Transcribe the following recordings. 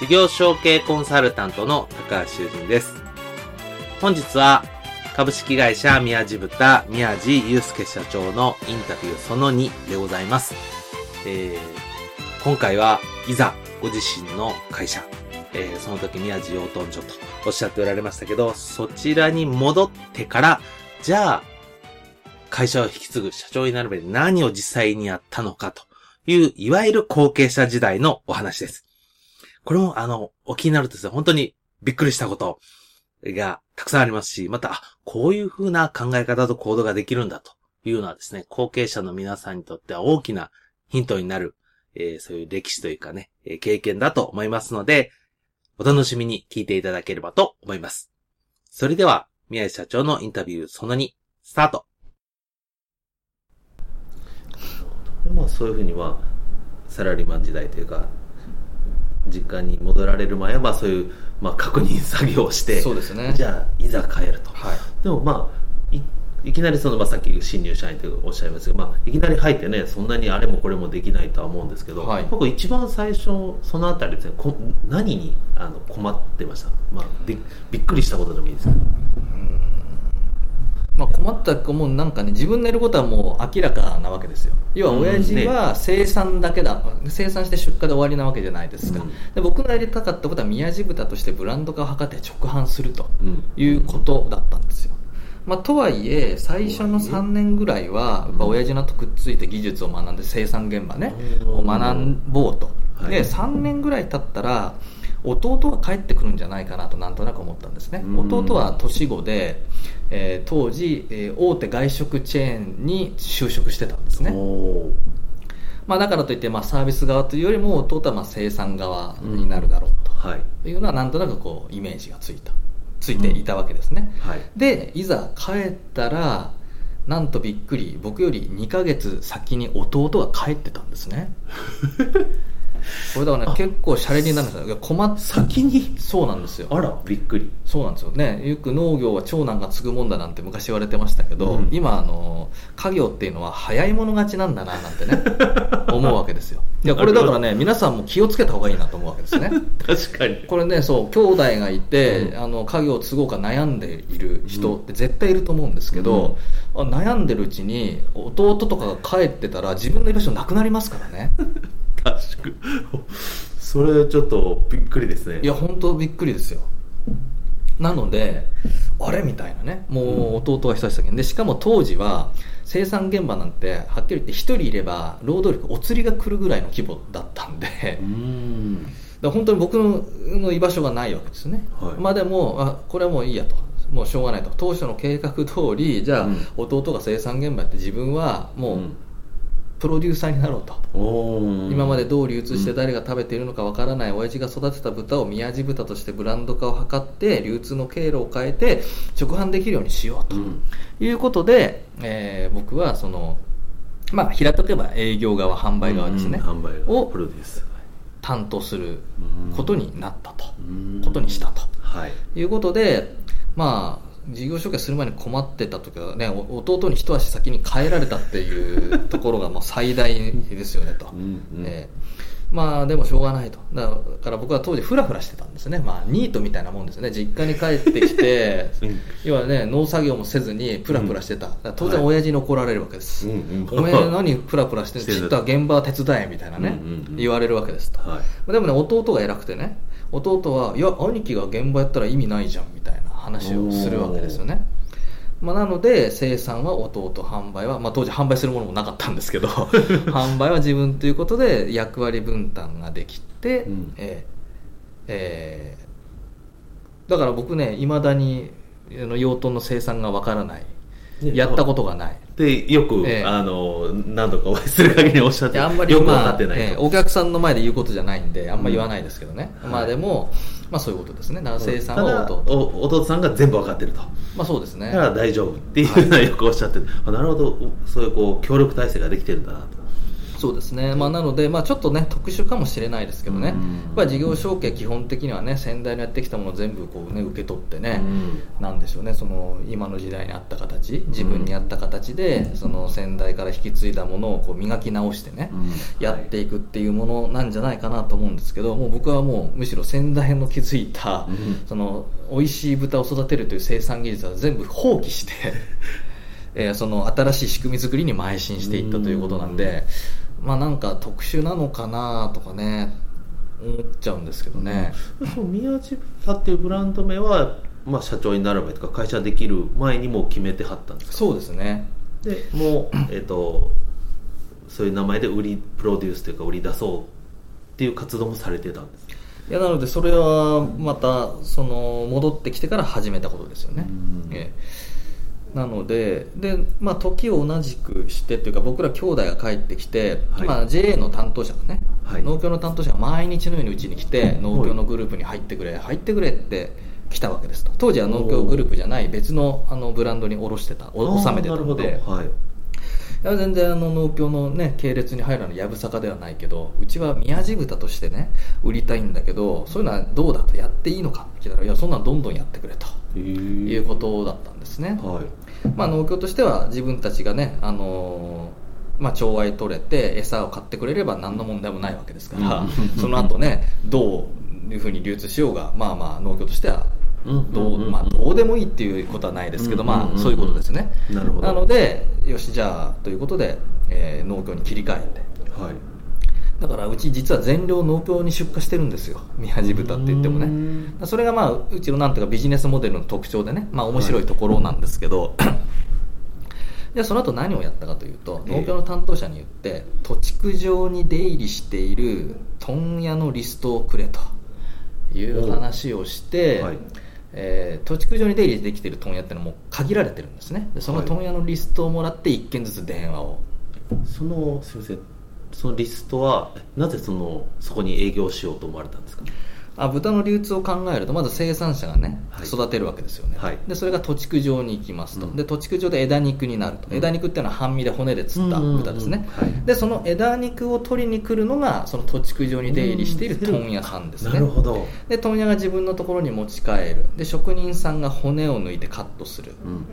事業承継コンサルタントの高橋修人です。本日は株式会社宮地豚宮地祐介社長のインタビューその2でございます。えー、今回はいざご自身の会社、えー、その時宮地養豚所とおっしゃっておられましたけど、そちらに戻ってから、じゃあ、会社を引き継ぐ社長になる上で何を実際にやったのかという、いわゆる後継者時代のお話です。これも、あの、お気になるとですね、本当にびっくりしたことがたくさんありますし、また、こういう風な考え方と行動ができるんだというのはですね、後継者の皆さんにとっては大きなヒントになる、えーそういう歴史というかね、えー経験だと思いますので、お楽しみに聞いていただければと思います。それでは、宮井社長のインタビューその2、スタート。でまあそういうふうにまあサラリーマン時代というか実家に戻られる前はまあそういうまあ確認作業をしてそうですね。じゃあいざ帰ると。はい。でもまあいいきなりその、まあ、さっき新入社員とおっしゃいましたけど、まあ、いきなり入ってねそんなにあれもこれもできないとは思うんですけど、はい。僕一番最初そのあたりですねこ何にあの困ってました、まあ、びびっくりしたことでもいいですけどまあ、困った子もなんかね自分のやることはもう明らかなわけですよ。要は親父は生産だけだ、生産して出荷で終わりなわけじゃないですか、うん。で僕がやりたかったことは宮地豚としてブランド化を図って直販するとうん。いうことだったんですよ、まあ、とはいえ最初の3年ぐらいはやっぱ親父のとくっついて技術を学んで生産現場ねうん。を学ぼうと、はい。で3年ぐらい経ったら弟が帰ってくるんじゃないかなとなんとなく思ったんですね。うん。弟は年子で、えー当時、えー大手外食チェーンに就職してたんですね、まあ、だからといってまあサービス側というよりも弟はまあ生産側になるだろうと。はい。いうのはなんとなくこうイメージがついた。ついていたわけですね、はい。でいざ帰ったらなんとびっくり僕より2ヶ月先に弟が帰ってたんですね これだからね結構シャレになるんですよ。いや困っ先にそうなんですよ。あらびっくり。そうなんですよ。ねよく農業は長男が継ぐもんだなんて昔言われてましたけど、うん。今あの家業っていうのは早い者勝ちなんだななんてね 思うわけですよ。いやこれだからね皆さんも気をつけた方がいいなと思うわけですね。確かに。これねそう兄弟がいて、うん。あの家業を継ごうか悩んでいる人って絶対いると思うんですけど、あ悩んでるうちに弟とかが帰ってたら自分の居場所なくなりますからね 確かに。それちょっとびっくりですね。いや本当びっくりですよ。なのであれみたいなね。もう弟が一人先でしかも当時は生産現場なんてはっきり言って一人いれば労働力お釣りが来るぐらいの規模だったんで、うーん。だから本当に僕の居場所がないわけですね、はい。まあでもあこれはもういいやと。もうしょうがないと。当初の計画通りじゃあ、うん。弟が生産現場やって自分はもうプロデューサーになろうと、今までどう流通して誰が食べているのかわからない親父が育てた豚を宮地豚としてブランド化を図って流通の経路を変えて直販できるようにしようと。うん。いうことで、えー僕はそのまあ平たく言えば営業側販売側ですね、うん販売側をプロデュース担当することになったと、うん。ことにしたと。はい。いうことでまあ事業紹介する前に困ってた時はねお弟に一足先に帰られたっていうところがもう最大ですよねと、うんうん。ええ。まあでもしょうがないと。だから僕は当時フラフラしてたんですね。まあニートみたいなもんですね。実家に帰ってきて うん。要はね農作業もせずにプラプラしてた、当然親父に怒られるわけです、うんうん。おめえ何プラプラしてんちょっと現場手伝えみたいなね、言われるわけですと、はい。でもね弟が偉くてね。弟はいや兄貴が現場やったら意味ないじゃんみたいな話をするわけですよね。まあ、なので生産は弟販売は、まあ、当時販売するものもなかったんですけど 販売は自分ということで役割分担ができて、うん。えーえーだから僕ねいまだにあの養豚の生産がわからない。ね。やったことがない。で、よく、ええあの、何度かお会いする限りおっしゃってであんまりよく分まあかってない。と。えーお客さんの前で言うことじゃないんであんま言わないですけどね、うんまあでも、まあそういうことですね。だから生は弟、お弟さんが全部分かってると。まあそうですね。だから大丈夫っていうのはよくおっしゃってて、あなるほど、そういうこう協力体制ができてるんだなと。そうですね、まあ、なので、まあ、ちょっとね特殊かもしれないですけどね、うん。やっぱり事業承継基本的にはね先代のやってきたものを全部こう、ね、受け取ってね、なんでしょうね。その今の時代に合った形自分に合った形で、その先代から引き継いだものをこう磨き直してね、やっていくっていうものなんじゃないかなと思うんですけどもう僕はもうむしろ先代の築いた、うん。その美味しい豚を育てるという生産技術は全部放棄して えーその新しい仕組み作りに邁進していったということなんで、まあなんか特殊なのかなとかね思っちゃうんですけどね、その宮地豚っていうブランド名は、まあ、社長になる前とか会社できる前にもう決めてはったんですか？そうですね。でもう、えっとそういう名前で売りプロデュースというか売り出そうっていう活動もされてたんですいやなのでそれはまたその戻ってきてから始めたことですよね、うん。ええなのでで、まあ、時を同じくしてというか僕ら兄弟が帰ってきて、はい。まあ、JA の担当者がね、はい。農協の担当者が毎日のようにうちに来て農協のグループに入ってくれ入ってくれって来たわけですと。当時は農協グループじゃない別のあのブランドに卸してたお納めてたので。あーなるほど。はい。全然あの農協のね系列に入るのはやぶさかではないけどうちは宮地豚としてね売りたいんだけどそういうのはどうだとやっていいのかって聞いたらいやそんなのどんどんやってくれということだったんですね、はいまあ、農協としては自分たちがね、あのーまあ、寵愛取れて餌を買ってくれれば何の問題もないわけですから、うん。その後ねどういうふうに流通しようがまあまあ農協としてはうん。どう,、まあ、どうでもいいっていうことはないですけど、まあ、そういうことですね。なるほど。なのでよしじゃあということで、えー農協に切り替えてはいだからうち実は全量農協に出荷してるんですよ。宮地豚って言ってもね。うん。それがまあうちのなんていうかビジネスモデルの特徴でねまあ面白いところなんですけど、じゃあその後何をやったかというとええ。農協の担当者に言って土地区上に出入りしている問屋のリストをくれという話をして、はい。えー土地区上に出入りできている問屋ってのはもう限られてるんですね。でそのはい。問屋のリストをもらって1件ずつ電話を。そのすみませんそのリストはなぜそのそこに営業しようと思われたんですか？あ豚の流通を考えるとまず生産者がね、はい。育てるわけですよね、はい。でそれが土地区上に行きますと、うん。で土地区上で枝肉になると、うん。枝肉っていうのは半身で骨で釣った豚ですね、でその枝肉を取りに来るのがその土地区上に出入りしている問屋さんですね。なるほど、で問屋が自分のところに持ち帰る。で職人さんが骨を抜いてカットする。うん。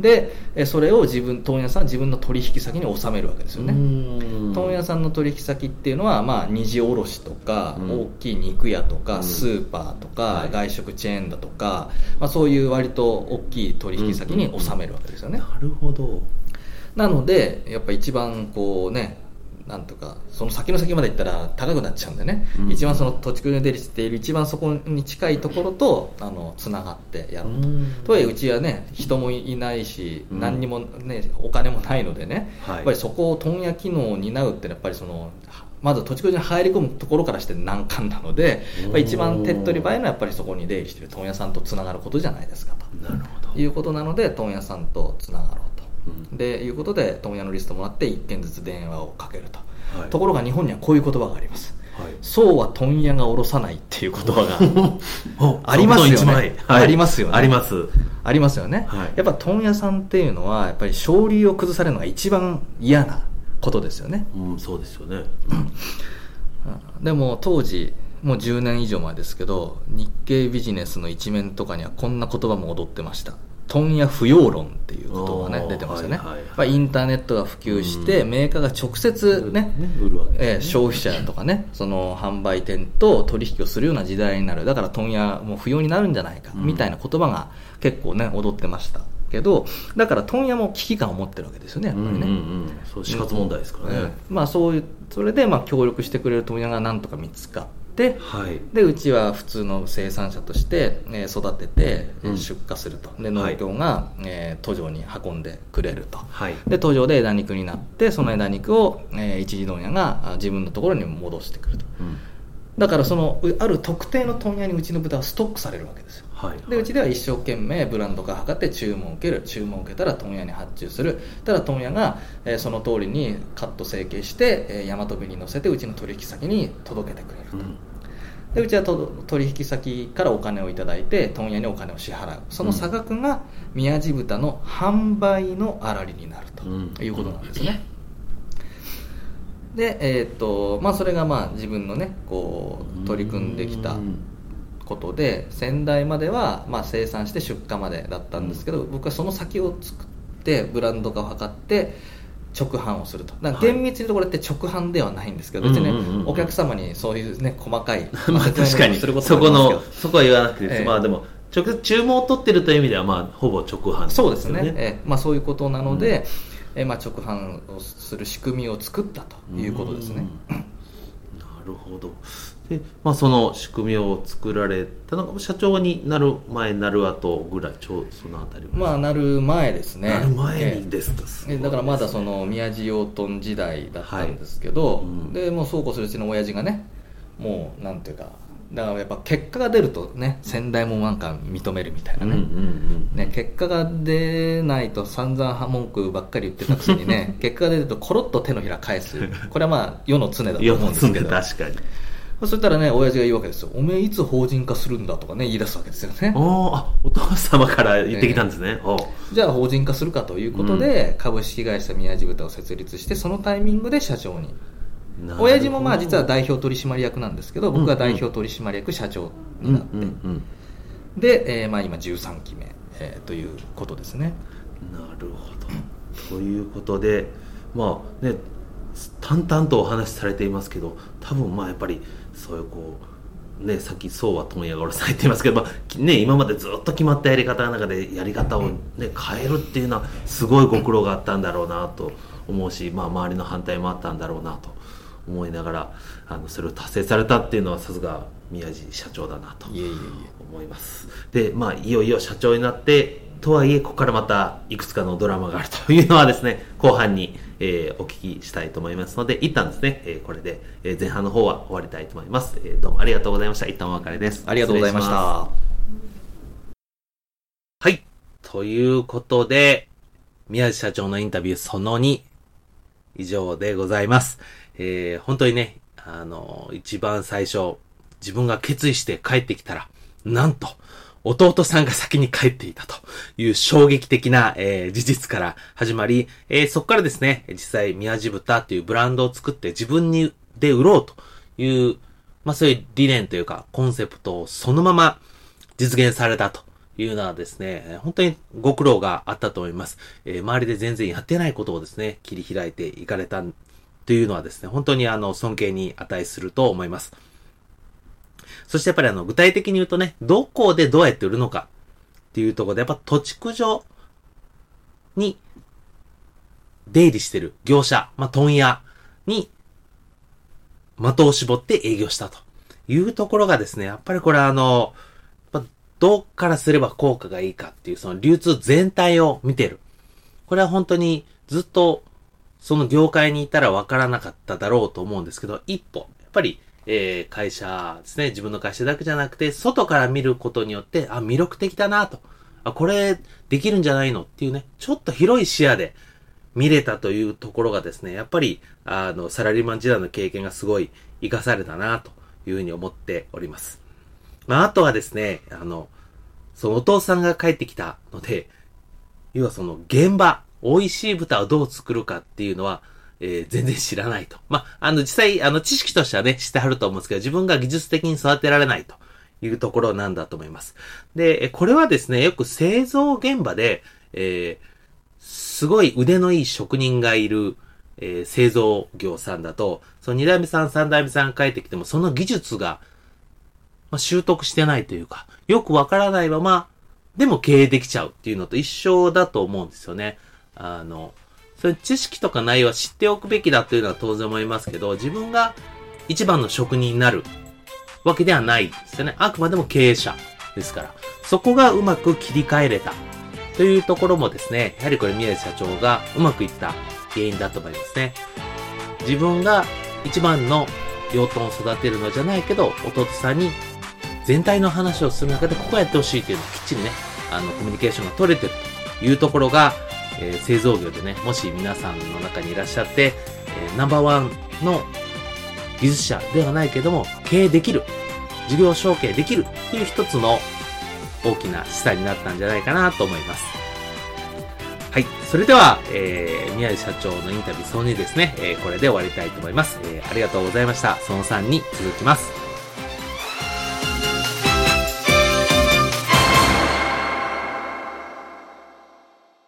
でえそれを自分問屋さんは自分の取引先に納めるわけですよね、うん問屋さんの取引先っていうのは、まあ、二次卸とか、うん。大きい肉屋とか、うん。スーパーとか、はい。外食チェーンだとか、まあ、そういう割と大きい取引先に納めるわけですよね、なるほど。なのでやっぱ一番こうねなんとかその先の先まで行ったら高くなっちゃうんでね、うん。一番その土地区に出入りしている一番そこに近いところとあのつながってやろうと、うん。とはいえうちはね人もいないし、うん。何にもねお金もないのでね、はい。やっぱりそこを問屋機能を担うってやっぱりそのまず土地区に入り込むところからして難関なので一番手っ取り早いのはやっぱりそこに出入りしている問屋さんとつながることじゃないですかなるほど。ということなので問屋さんとつながろうと。うん。でいうことで問屋のリストもらって1件ずつ電話をかけると、はい。ところが日本にはこういう言葉があります。はい。そうは問屋が下ろさないっていう言葉が おありますよね。座布団一枚。ありますよね。あります。ありますよね、はい。やっぱ問屋さんっていうのはやっぱり昇流を崩されるのが一番嫌なことですよね、うんそうですよね。うん。でも当時もう10年以上前ですけど日経ビジネスの一面とかにはこんな言葉も踊ってました問屋不要論っていう言葉がね出てますよね、はいはいはい。インターネットが普及して、うん。メーカーが直接ね売るわけえー消費者とかねその販売店と取引をするような時代になる。だから問屋も不要になるんじゃないか、うん。みたいな言葉が結構ね踊ってましたけどだから問屋も危機感を持ってるわけですよねやっぱりね、うんうんうん。そう死活問題ですからね、うん。まあそういうそれでまあ協力してくれる問屋がなんとか見つかっってはい。でうちは普通の生産者として、えー育てて出荷すると、で農協が、えー途上に運んでくれるとはい。で途上で枝肉になってその枝肉を、えー一次問屋があ自分のところに戻してくるとうん。だからそのうある特定の問屋にうちの豚はストックされるわけですよはい。でうちでは一生懸命ブランド化図って注文を受ける。注文を受けたら問屋に発注する。ただ問屋が、えーその通りにカット成形して、えー、大和便に乗せてうちの取引先に届けてくれると、うん。でうちはと取引先からお金をいただいて問屋にお金を支払う。その差額が宮地豚の販売の粗利になるとうん。いうことなんですね、でえーっとまあそれがまあ自分のねこう取り組んできたうんことで先代まではまあ生産して出荷までだったんですけど、僕はその先を作ってブランド化を図って直販をすると。だから厳密にところって直販ではないんですけど、別にね、うんうんうんお客様にそういうね細かい まあ確かに、そこの、そこは言わなくていいです。ええ。まあでも、直接注文を取ってるという意味では、まあ、ほぼ直販そうですね。よえ。ーまあ、そういうことなので、えーまあ、直販をする仕組みを作ったということですね。うん。なるほど。で、まあその仕組みを作られたのが、社長になる前、なる後ぐらい、ちょうそのあたりまあ、なる前ですね。なる前ですか、すごいえだからまだその宮地養豚時代だったんですけど、はいうん。でもうそうこうするうちの親父がねもうなんていうかだからやっぱ結果が出るとね先代もなんか認めるみたいなね,、うんうんうん。ね結果が出ないと散々文句ばっかり言ってたくせにね 結果が出るとコロッと手のひら返す。これはまあ世の常だと思うんですけど。確かに。そしたらね親父が言うわけですよ。おめえいつ法人化するんだとかね言い出すわけですよね。おーあ、お父様から言ってきたんですね。じゃあ法人化するかということで、株式会社宮地豚を設立してそのタイミングで社長に。親父もまあ実は代表取締役なんですけど僕が代表取締役社長うんうになって、んうん。で、えーまあ、今13期目、えーということですね。なるほど。ということで、まあね、淡々とお話しされていますけど、多分まあやっぱり、そういうこう、ね、さっきそうは問屋がおろされていますけど、まあね、今までずっと決まったやり方の中でやり方を、ね、変えるっていうのはすごいご苦労があったんだろうなと思うし、まあ、周りの反対もあったんだろうなと思いながらあのそれを達成されたっていうのはさすが宮地社長だなと思います。でまあいよいよ社長になってとはいえここからまたいくつかのドラマがあるというのはですね後半に、えーお聞きしたいと思いますので一旦ですね、えーこれで、えー前半の方は終わりたいと思います、えーどうもありがとうございました。一旦お別れです。ありがとうございました。はい。ということで宮地社長のインタビューその2以上でございます。えー本当にね、あの、一番最初、自分が決意して帰ってきたら、なんと、弟さんが先に帰っていたという衝撃的な、えー事実から始まり、えーそこからですね、実際、宮地豚っていうブランドを作って自分にで売ろうという、まあそういう理念というか、コンセプトをそのまま実現されたというのはですね、本当にご苦労があったと思います。えー周りで全然やってないことをですね、切り開いていかれたというのはですね、本当にあの、尊敬に値すると思います。そしてやっぱりあの、具体的に言うとね、どこでどうやって売るのかっていうところで、やっぱ土地区上に出入りしてる業者、まあ、問屋に的を絞って営業したというところがですね、やっぱりこれあの、どっからすれば効果がいいかっていうその流通全体を見てる。これは本当にずっとその業界にいたら分からなかっただろうと思うんですけど、一歩、やっぱり、えー会社ですね、自分の会社だけじゃなくて、外から見ることによって、あ、魅力的だなと。あ、これ、できるんじゃないのっていうね、ちょっと広い視野で見れたというところがですね、やっぱり、あの、サラリーマン時代の経験がすごい活かされたなというふうに思っております。まあ、あとはですね、あの、そのお父さんが帰ってきたので、要はその現場、美味しい豚をどう作るかっていうのは、えー全然知らないと。まあ、あの、実際、あの、知識としてはね、してあると思うんですけど、自分が技術的に育てられないというところなんだと思います。で、これはですね、よく製造現場で、えーすごい腕のいい職人がいる、えー製造業さんだと、その2代目さん、3代目さん帰ってきても、その技術が、まあ、習得してないというか、よくわからないまま、でも経営できちゃうっていうのと一緒だと思うんですよね。あの、それ知識とか内容は知っておくべきだというのは当然思いますけど、自分が一番の職人になるわけではないですよね。あくまでも経営者ですから。そこがうまく切り替えれた。というところもですね、やはりこれ宮地社長がうまくいった原因だと思いますね。自分が一番の養豚を育てるのじゃないけど、弟さんに全体の話をする中でここやってほしいっていうのをきっちりね、あの、コミュニケーションが取れてるというところが、えー製造業でね、もし皆さんの中にいらっしゃって、えーナンバーワンの技術者ではないけども、経営できる、事業承継できるっていう一つの大きな示唆になったんじゃないかなと思います。はい。それでは、えー、宮地社長のインタビューその2ですね、えーこれで終わりたいと思います。えーありがとうございました。その3に続きます。